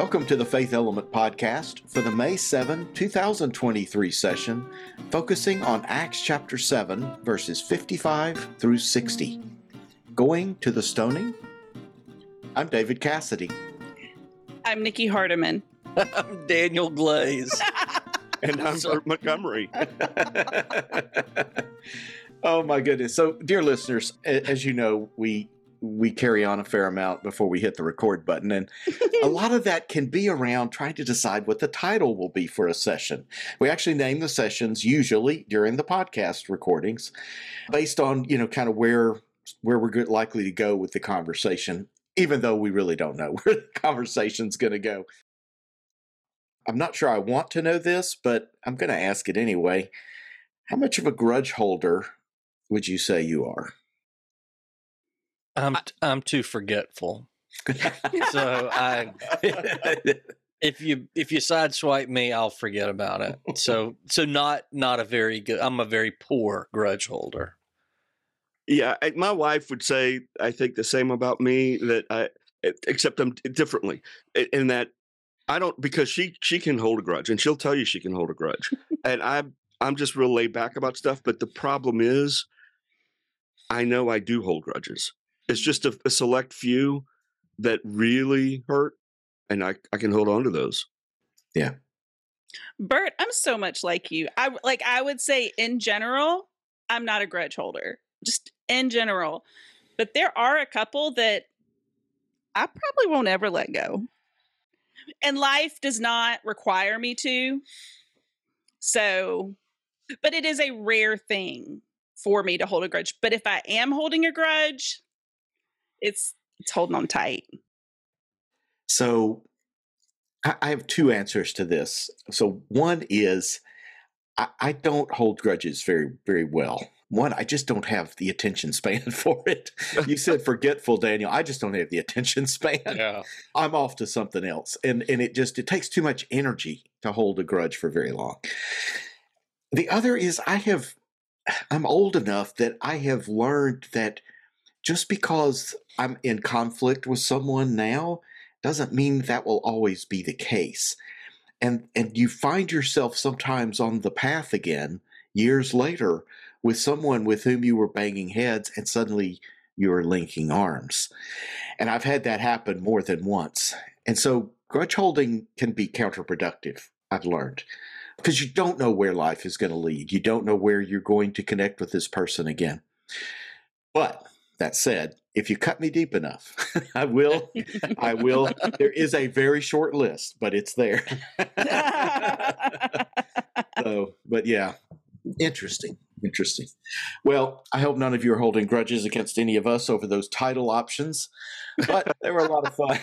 Welcome to the Faith Element Podcast for the May 7, 2023 session, focusing on Acts chapter 7, verses 55 through 60. Going to the stoning? I'm David Cassady. I'm Nikki Hardeman. I'm Daniel Glaze. and I'm Bert Montgomery. oh my goodness. So, dear listeners, as you know, we we carry on a fair amount before we hit the record button. And a lot of that can be around trying to decide what the title will be for a session. We actually name the sessions usually during the podcast recordings based on, you know, kind of where where we're good, likely to go with the conversation, even though we really don't know where the conversation's going to go. I'm not sure I want to know this, but I'm going to ask it anyway. How much of a grudge holder would you say you are? I'm I'm too forgetful. so I if you if you sideswipe me, I'll forget about it. So so not not a very good. I'm a very poor grudge holder. Yeah, I, my wife would say I think the same about me that I except I'm differently in that I don't because she she can hold a grudge and she'll tell you she can hold a grudge and I I'm just real laid back about stuff. But the problem is, I know I do hold grudges it's just a, a select few that really hurt, and I I can hold on to those. Yeah. Bert, I'm so much like you. I like I would say in general, I'm not a grudge holder. Just in general. But there are a couple that I probably won't ever let go. And life does not require me to. So, but it is a rare thing for me to hold a grudge. But if I am holding a grudge, it's it's holding on tight. So I have two answers to this. So one is I, I don't hold grudges very, very well. One, I just don't have the attention span for it. You said forgetful, Daniel. I just don't have the attention span. Yeah. I'm off to something else. And and it just it takes too much energy to hold a grudge for very long. The other is I have I'm old enough that I have learned that just because I'm in conflict with someone now doesn't mean that will always be the case. And and you find yourself sometimes on the path again years later with someone with whom you were banging heads and suddenly you're linking arms. And I've had that happen more than once. And so grudge holding can be counterproductive, I've learned. Because you don't know where life is going to lead. You don't know where you're going to connect with this person again. But that said, if you cut me deep enough, I will. I will. There is a very short list, but it's there. so, but yeah, interesting. Interesting. Well, I hope none of you are holding grudges against any of us over those title options, but they were a lot of fun.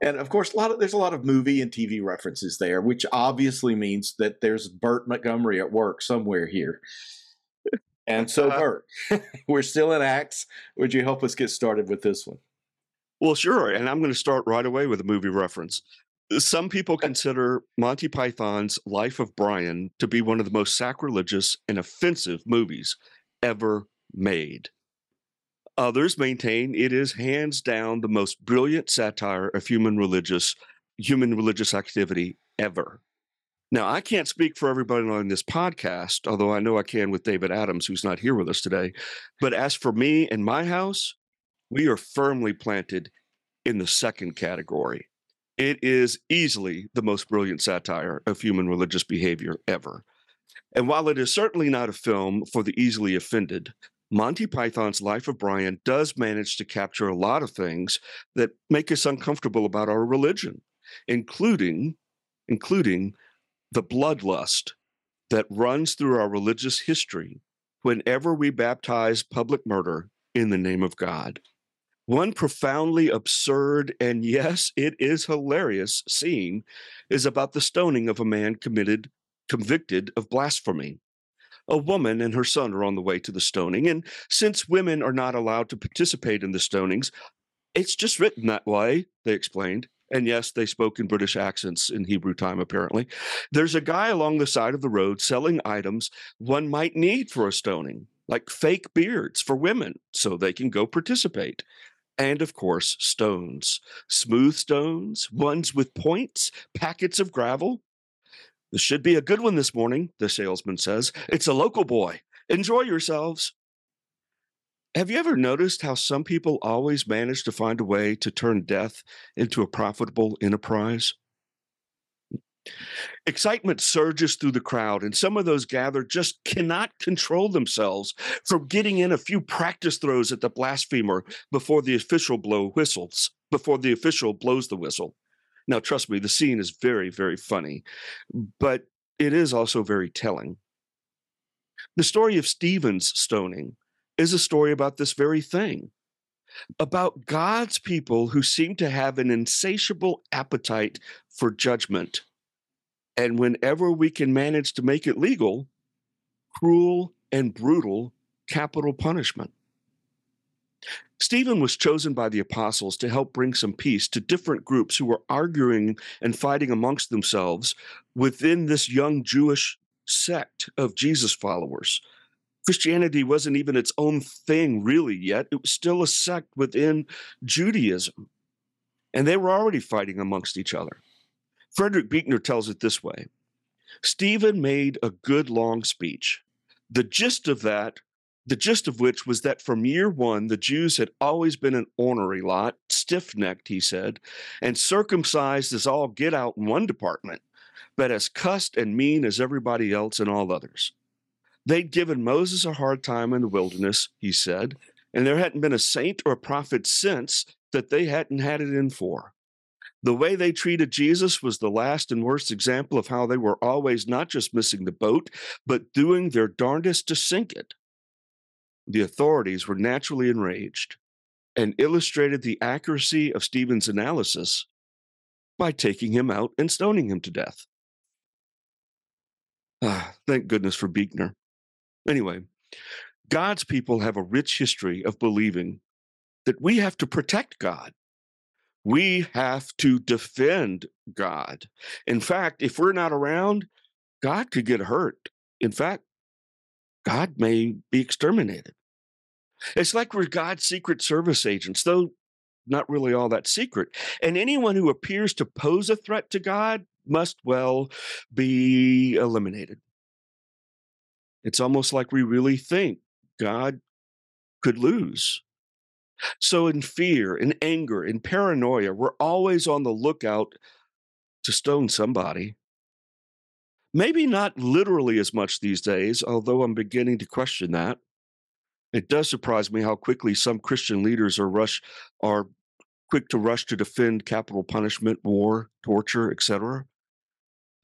And of course, a lot of there's a lot of movie and TV references there, which obviously means that there's Bert Montgomery at work somewhere here. And so, uh, Bert, we're still in Acts. Would you help us get started with this one? Well, sure. And I'm going to start right away with a movie reference. Some people consider Monty Python's Life of Brian to be one of the most sacrilegious and offensive movies ever made. Others maintain it is hands down the most brilliant satire of human religious human religious activity ever. Now, I can't speak for everybody on this podcast, although I know I can with David Adams, who's not here with us today. But as for me and my house, we are firmly planted in the second category. It is easily the most brilliant satire of human religious behavior ever. And while it is certainly not a film for the easily offended, Monty Python's Life of Brian does manage to capture a lot of things that make us uncomfortable about our religion, including including the bloodlust that runs through our religious history whenever we baptize public murder in the name of God. One profoundly absurd and yes, it is hilarious scene is about the stoning of a man committed convicted of blasphemy. A woman and her son are on the way to the stoning, and since women are not allowed to participate in the stonings, it's just written that way, they explained. And yes, they spoke in British accents in Hebrew time, apparently. There's a guy along the side of the road selling items one might need for a stoning, like fake beards for women, so they can go participate. and of course, stones. Smooth stones, ones with points, packets of gravel. This should be a good one this morning, the salesman says. It's a local boy. Enjoy yourselves. Have you ever noticed how some people always manage to find a way to turn death into a profitable enterprise? Excitement surges through the crowd, and some of those gathered just cannot control themselves from getting in a few practice throws at the blasphemer before the official blow whistles, before the official blows the whistle. Now, trust me, the scene is very, very funny, but it is also very telling. The story of Stephen's stoning is a story about this very thing about God's people who seem to have an insatiable appetite for judgment and whenever we can manage to make it legal, cruel and brutal capital punishment. Stephen was chosen by the apostles to help bring some peace to different groups who were arguing and fighting amongst themselves within this young Jewish sect of Jesus followers. Christianity wasn't even its own thing really yet, it was still a sect within Judaism. And they were already fighting amongst each other. Frederick Buechner tells it this way Stephen made a good long speech. The gist of that, the gist of which was that from year one, the Jews had always been an ornery lot, stiff necked, he said, and circumcised as all get out in one department, but as cussed and mean as everybody else in all others. They'd given Moses a hard time in the wilderness, he said, and there hadn't been a saint or a prophet since that they hadn't had it in for. The way they treated Jesus was the last and worst example of how they were always not just missing the boat, but doing their darndest to sink it. The authorities were naturally enraged and illustrated the accuracy of Stephen's analysis by taking him out and stoning him to death. Ah, thank goodness for Buechner. Anyway, God's people have a rich history of believing that we have to protect God we have to defend God. In fact, if we're not around, God could get hurt. In fact, God may be exterminated. It's like we're God's secret service agents, though not really all that secret. And anyone who appears to pose a threat to God must, well, be eliminated. It's almost like we really think God could lose. So, in fear, in anger, in paranoia, we're always on the lookout to stone somebody. Maybe not literally as much these days, although I'm beginning to question that. It does surprise me how quickly some Christian leaders are rush are quick to rush to defend capital punishment, war, torture, etc.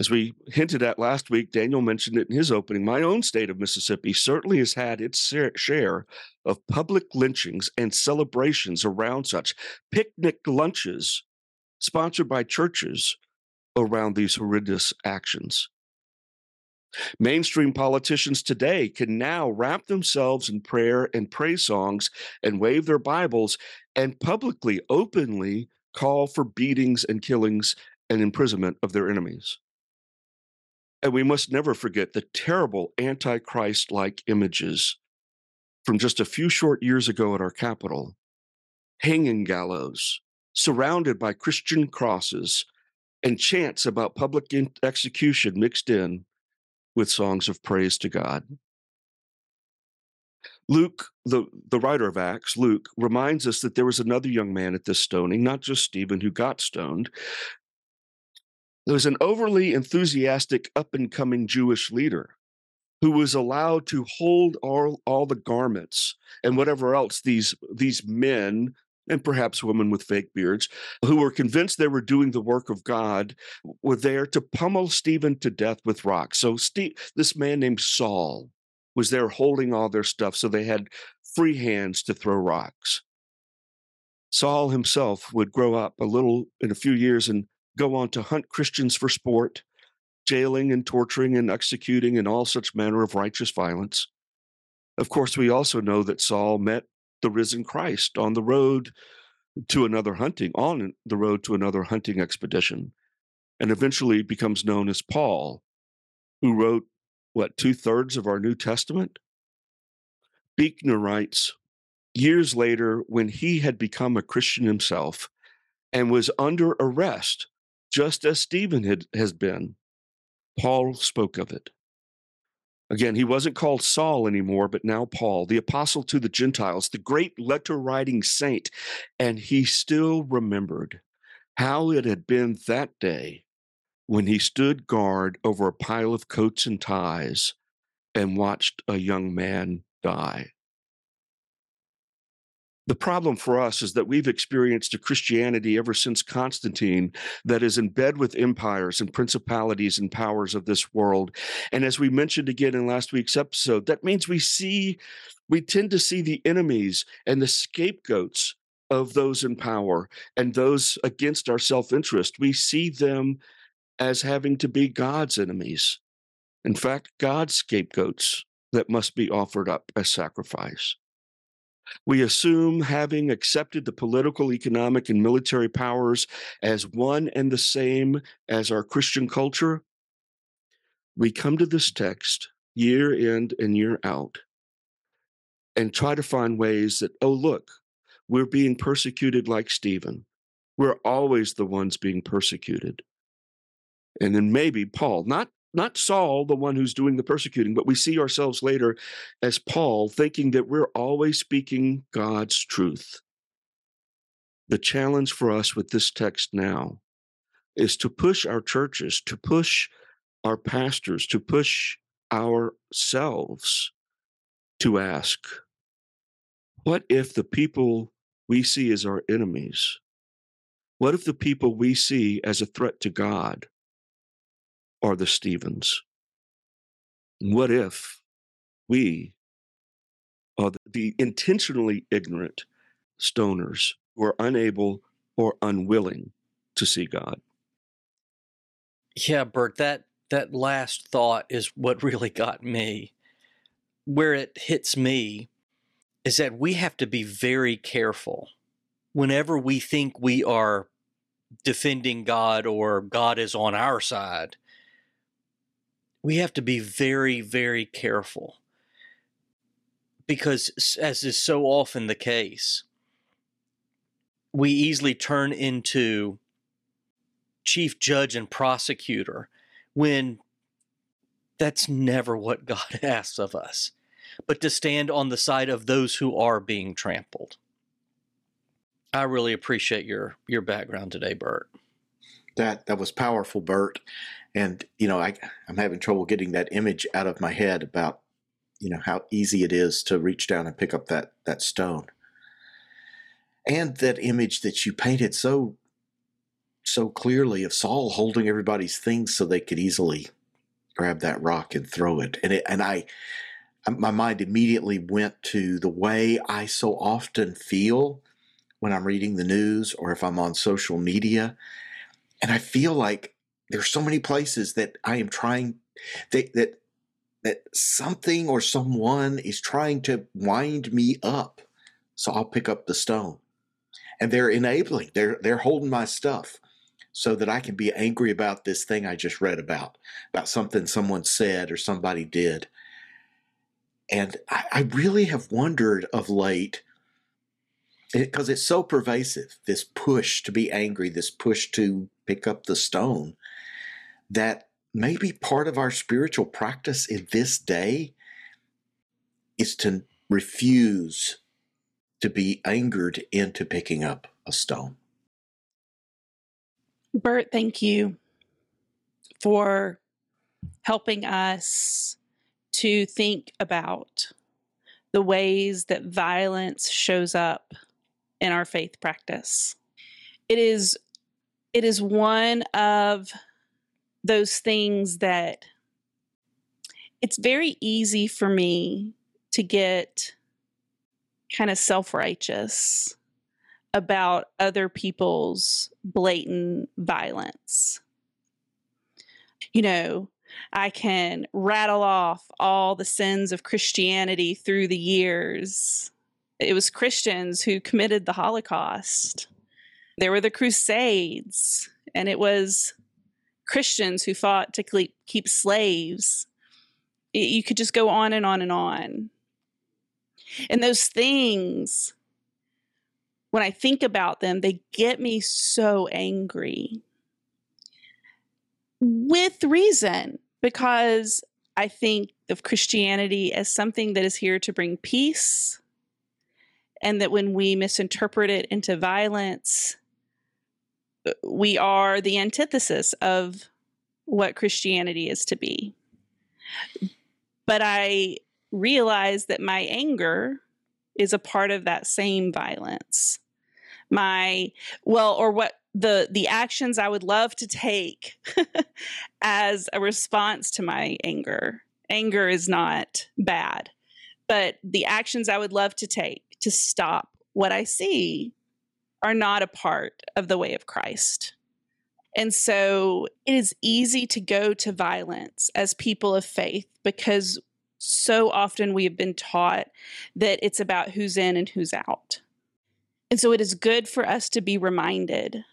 As we hinted at last week, Daniel mentioned it in his opening. My own state of Mississippi certainly has had its share of public lynchings and celebrations around such picnic lunches sponsored by churches around these horrendous actions. Mainstream politicians today can now wrap themselves in prayer and praise songs and wave their Bibles and publicly, openly call for beatings and killings and imprisonment of their enemies. And we must never forget the terrible antichrist like images from just a few short years ago at our capital hanging gallows, surrounded by Christian crosses, and chants about public execution mixed in with songs of praise to God. Luke, the, the writer of Acts, Luke, reminds us that there was another young man at this stoning, not just Stephen, who got stoned, there was an overly enthusiastic up and coming Jewish leader who was allowed to hold all, all the garments and whatever else these, these men and perhaps women with fake beards who were convinced they were doing the work of God were there to pummel Stephen to death with rocks. So Steve, this man named Saul was there holding all their stuff so they had free hands to throw rocks. Saul himself would grow up a little in a few years and go on to hunt Christians for sport, jailing and torturing and executing and all such manner of righteous violence. Of course, we also know that Saul met the risen Christ on the road to another hunting, on the road to another hunting expedition, and eventually becomes known as Paul, who wrote, what, two thirds of our New Testament? Buechner writes, years later, when he had become a Christian himself and was under arrest, just as Stephen had, has been, Paul spoke of it. Again, he wasn't called Saul anymore, but now Paul, the apostle to the Gentiles, the great letter writing saint. And he still remembered how it had been that day when he stood guard over a pile of coats and ties and watched a young man die. The problem for us is that we've experienced a Christianity ever since Constantine that is in bed with empires and principalities and powers of this world. And as we mentioned again in last week's episode, that means we see, we tend to see the enemies and the scapegoats of those in power and those against our self interest. We see them as having to be God's enemies. In fact, God's scapegoats that must be offered up as sacrifice. We assume having accepted the political, economic, and military powers as one and the same as our Christian culture, we come to this text year in and year out and try to find ways that, oh, look, we're being persecuted like Stephen. We're always the ones being persecuted. And then maybe Paul, not not Saul, the one who's doing the persecuting, but we see ourselves later as Paul, thinking that we're always speaking God's truth. The challenge for us with this text now is to push our churches, to push our pastors, to push ourselves to ask, what if the people we see as our enemies, what if the people we see as a threat to God are the Stevens? What if we are the intentionally ignorant stoners who are unable or unwilling to see God? Yeah, Bert, that that last thought is what really got me. Where it hits me is that we have to be very careful whenever we think we are defending God or God is on our side we have to be very, very careful because, as is so often the case, we easily turn into chief judge and prosecutor when that's never what God asks of us, but to stand on the side of those who are being trampled. I really appreciate your your background today, Bert. That that was powerful, Bert and you know I, i'm having trouble getting that image out of my head about you know how easy it is to reach down and pick up that that stone. And that image that you painted so so clearly of saul holding everybody's things so they could easily grab that rock and throw it. And it and i um, my mind immediately went to the way i so often feel when i'm reading the news or if i'm on social media. And i feel like there's so many places that I am trying that that that something or someone is trying to wind me up. So I'll pick up the stone. And they're enabling. They're they're holding my stuff so that I can be angry about this thing I just read about, about something someone said or somebody did. And I, I really have wondered of late because it, it's so pervasive this push to be angry this push to pick up the stone that maybe part of our spiritual practice in this day is to refuse to be angered into picking up a stone. Bert, thank you for helping us to think about the ways that violence shows up in our faith practice. It is it is one of those things that it's very easy for me to get kind of self righteous about other people's blatant violence. You know, I can rattle off all the sins of Christianity through the years. It was Christians who committed the Holocaust. There were the Crusades, and it was Christians who fought to keep slaves. You could just go on and on and on. And those things, when I think about them, they get me so angry. With reason, because I think of Christianity as something that is here to bring peace, and that when we misinterpret it into violence, we are the antithesis of what Christianity is to be. But I realize that my anger is a part of that same violence. My well or what the the actions I would love to take as a response to my anger. Anger is not bad, but the actions I would love to take to stop what I see are not a part of the way of Christ. And so it is easy to go to violence as people of faith because so often we have been taught that it's about who's in and who's out. And so it is good for us to be reminded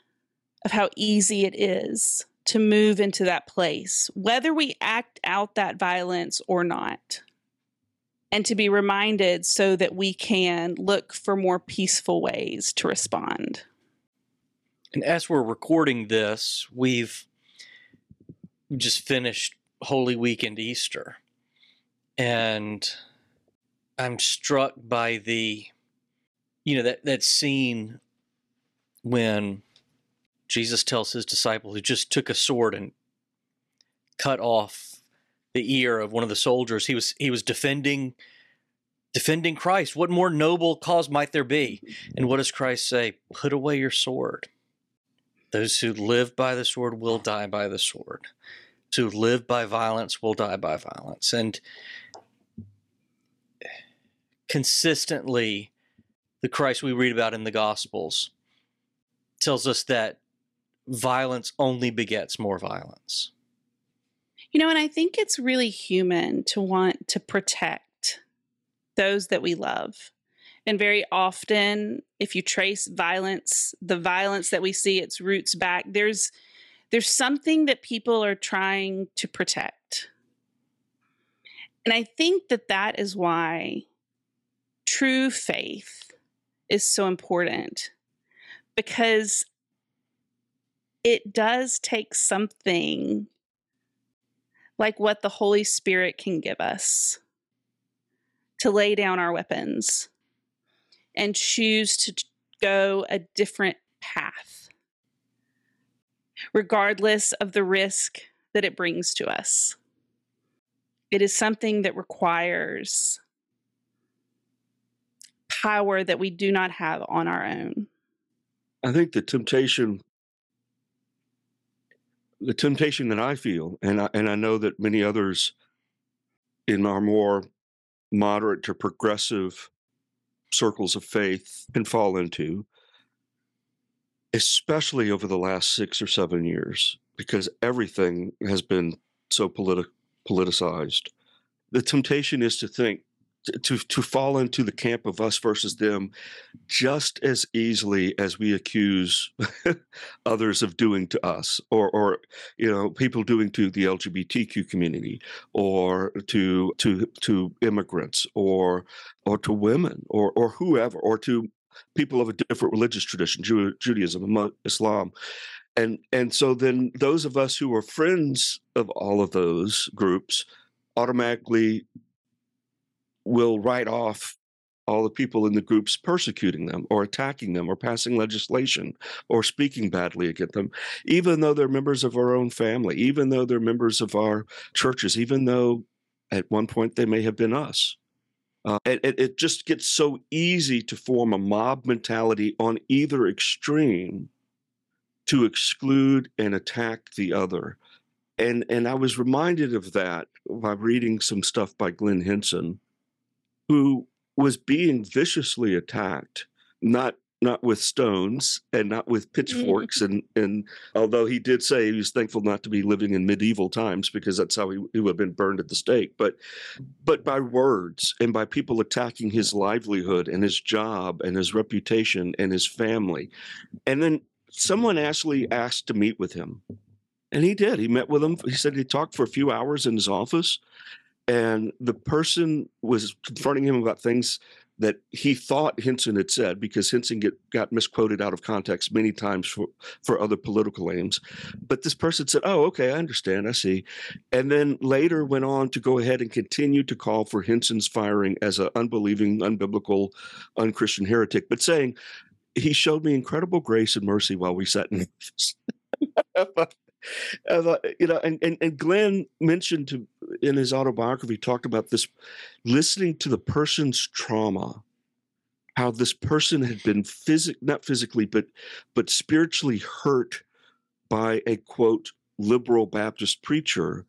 of how easy it is to move into that place, whether we act out that violence or not. And to be reminded so that we can look for more peaceful ways to respond. And as we're recording this, we've just finished Holy Week and Easter. And I'm struck by the, you know, that, that scene when Jesus tells his disciple who just took a sword and cut off the ear of one of the soldiers. He was he was defending defending Christ. What more noble cause might there be? And what does Christ say? Put away your sword. Those who live by the sword will die by the sword. Those who live by violence will die by violence. And consistently, the Christ we read about in the Gospels tells us that violence only begets more violence. You know, and I think it's really human to want to protect those that we love. And very often, if you trace violence, the violence that we see its roots back, there's there's something that people are trying to protect. And I think that that is why true faith is so important because it does take something like what the Holy Spirit can give us to lay down our weapons and choose to go a different path, regardless of the risk that it brings to us. It is something that requires power that we do not have on our own. I think the temptation the temptation that I feel, and I, and I know that many others in our more moderate to progressive circles of faith can fall into, especially over the last six or seven years, because everything has been so politi- politicized. The temptation is to think, to to fall into the camp of us versus them just as easily as we accuse others of doing to us or or you know people doing to the LGBTQ community or to to to immigrants or or to women or or whoever or to people of a different religious tradition Jew, Judaism Islam. And and so then those of us who are friends of all of those groups automatically will write off all the people in the groups persecuting them or attacking them or passing legislation or speaking badly against them, even though they're members of our own family, even though they're members of our churches, even though at one point they may have been us. Uh, it, it just gets so easy to form a mob mentality on either extreme to exclude and attack the other. And, and I was reminded of that by reading some stuff by Glenn Hinson who was being viciously attacked, not not with stones and not with pitchforks. Mm-hmm. and and although he did say he was thankful not to be living in medieval times because that's how he, he would have been burned at the stake. But but by words and by people attacking his livelihood and his job and his reputation and his family. And then someone actually asked to meet with him. And he did. He met with him. He said he talked for a few hours in his office and the person was confronting him about things that he thought Hinson had said because Hinson get, got misquoted out of context many times for, for other political aims. But this person said, Oh, okay, I understand, I see. And then later went on to go ahead and continue to call for Hinson's firing as an unbelieving, unbiblical, unchristian heretic, but saying, He showed me incredible grace and mercy while we sat in you know, and, and, and Glenn mentioned to, in his autobiography, talked about this listening to the person's trauma, how this person had been physic not physically, but but spiritually hurt by a quote liberal Baptist preacher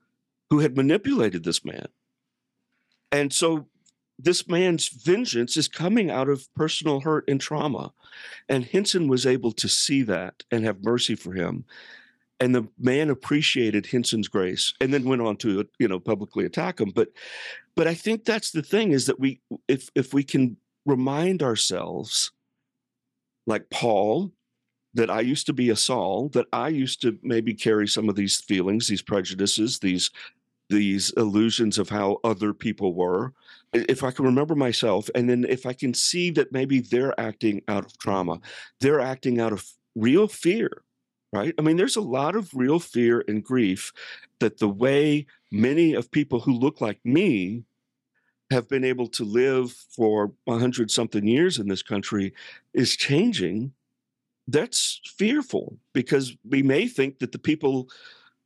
who had manipulated this man. And so this man's vengeance is coming out of personal hurt and trauma. And Hinson was able to see that and have mercy for him and the man appreciated Hinson's grace and then went on to you know publicly attack him. But but I think that's the thing is that we if if we can remind ourselves like Paul that I used to be a Saul that I used to maybe carry some of these feelings these prejudices these these illusions of how other people were. If I can remember myself and then if I can see that maybe they're acting out of trauma they're acting out of real fear right? I mean, there's a lot of real fear and grief that the way many of people who look like me have been able to live for a hundred something years in this country is changing. That's fearful because we may think that the people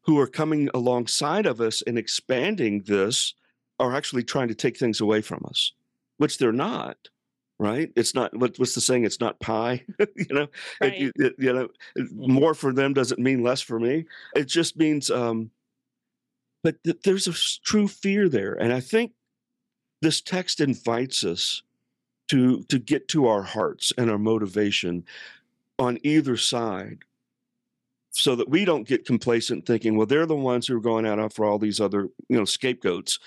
who are coming alongside of us and expanding this are actually trying to take things away from us, which they're not right? It's not what, what's the saying? It's not pie, you know. Right. It, it, you know, more for them doesn't mean less for me. It just means, um, but th- there's a true fear there, and I think this text invites us to to get to our hearts and our motivation on either side so that we don't get complacent thinking well they're the ones who are going out for all these other you know scapegoats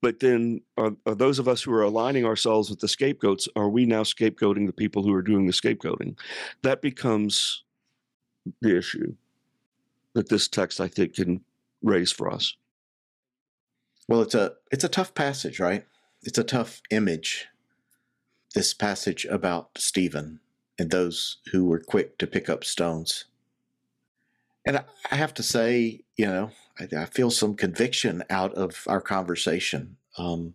but then are, are, those of us who are aligning ourselves with the scapegoats are we now scapegoating the people who are doing the scapegoating? That becomes the issue that this text i think can raise for us. Well it's a it's a tough passage right? It's a tough image this passage about stephen and those who were quick to pick up stones. And I have to say, you know, I, I feel some conviction out of our conversation um,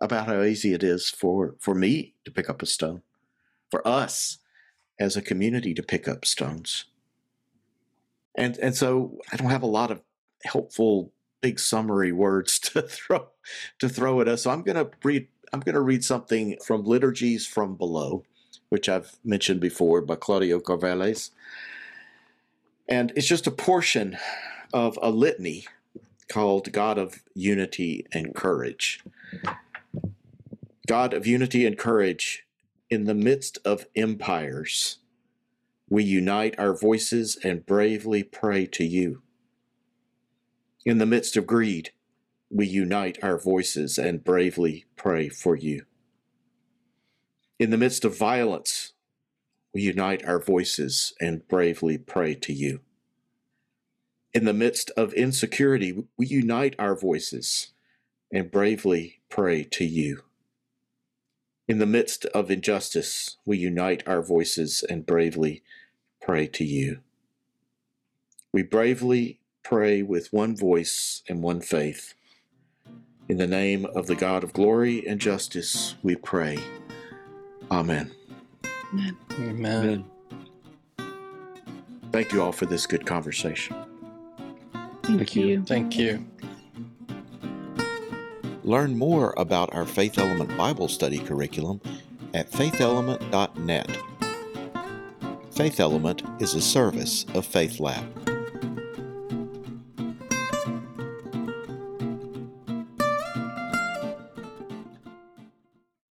about how easy it is for for me to pick up a stone, for us as a community to pick up stones. And and so I don't have a lot of helpful big summary words to throw to throw at us. So I'm going to read I'm going to read something from Liturgies from Below, which I've mentioned before by Claudio Carvalhaes. And it's just a portion of a litany called God of Unity and Courage. God of Unity and Courage, in the midst of empires, we unite our voices and bravely pray to you. In the midst of greed, we unite our voices and bravely pray for you. In the midst of violence, we unite our voices and bravely pray to you. In the midst of insecurity, we unite our voices and bravely pray to you. In the midst of injustice, we unite our voices and bravely pray to you. We bravely pray with one voice and one faith. In the name of the God of glory and justice, we pray. Amen. Amen. Amen. Thank you all for this good conversation. Thank, you. Thank you. Learn more about our Faith Element Bible study curriculum at faithelement.net. Faith Element is a service of Faith Lab.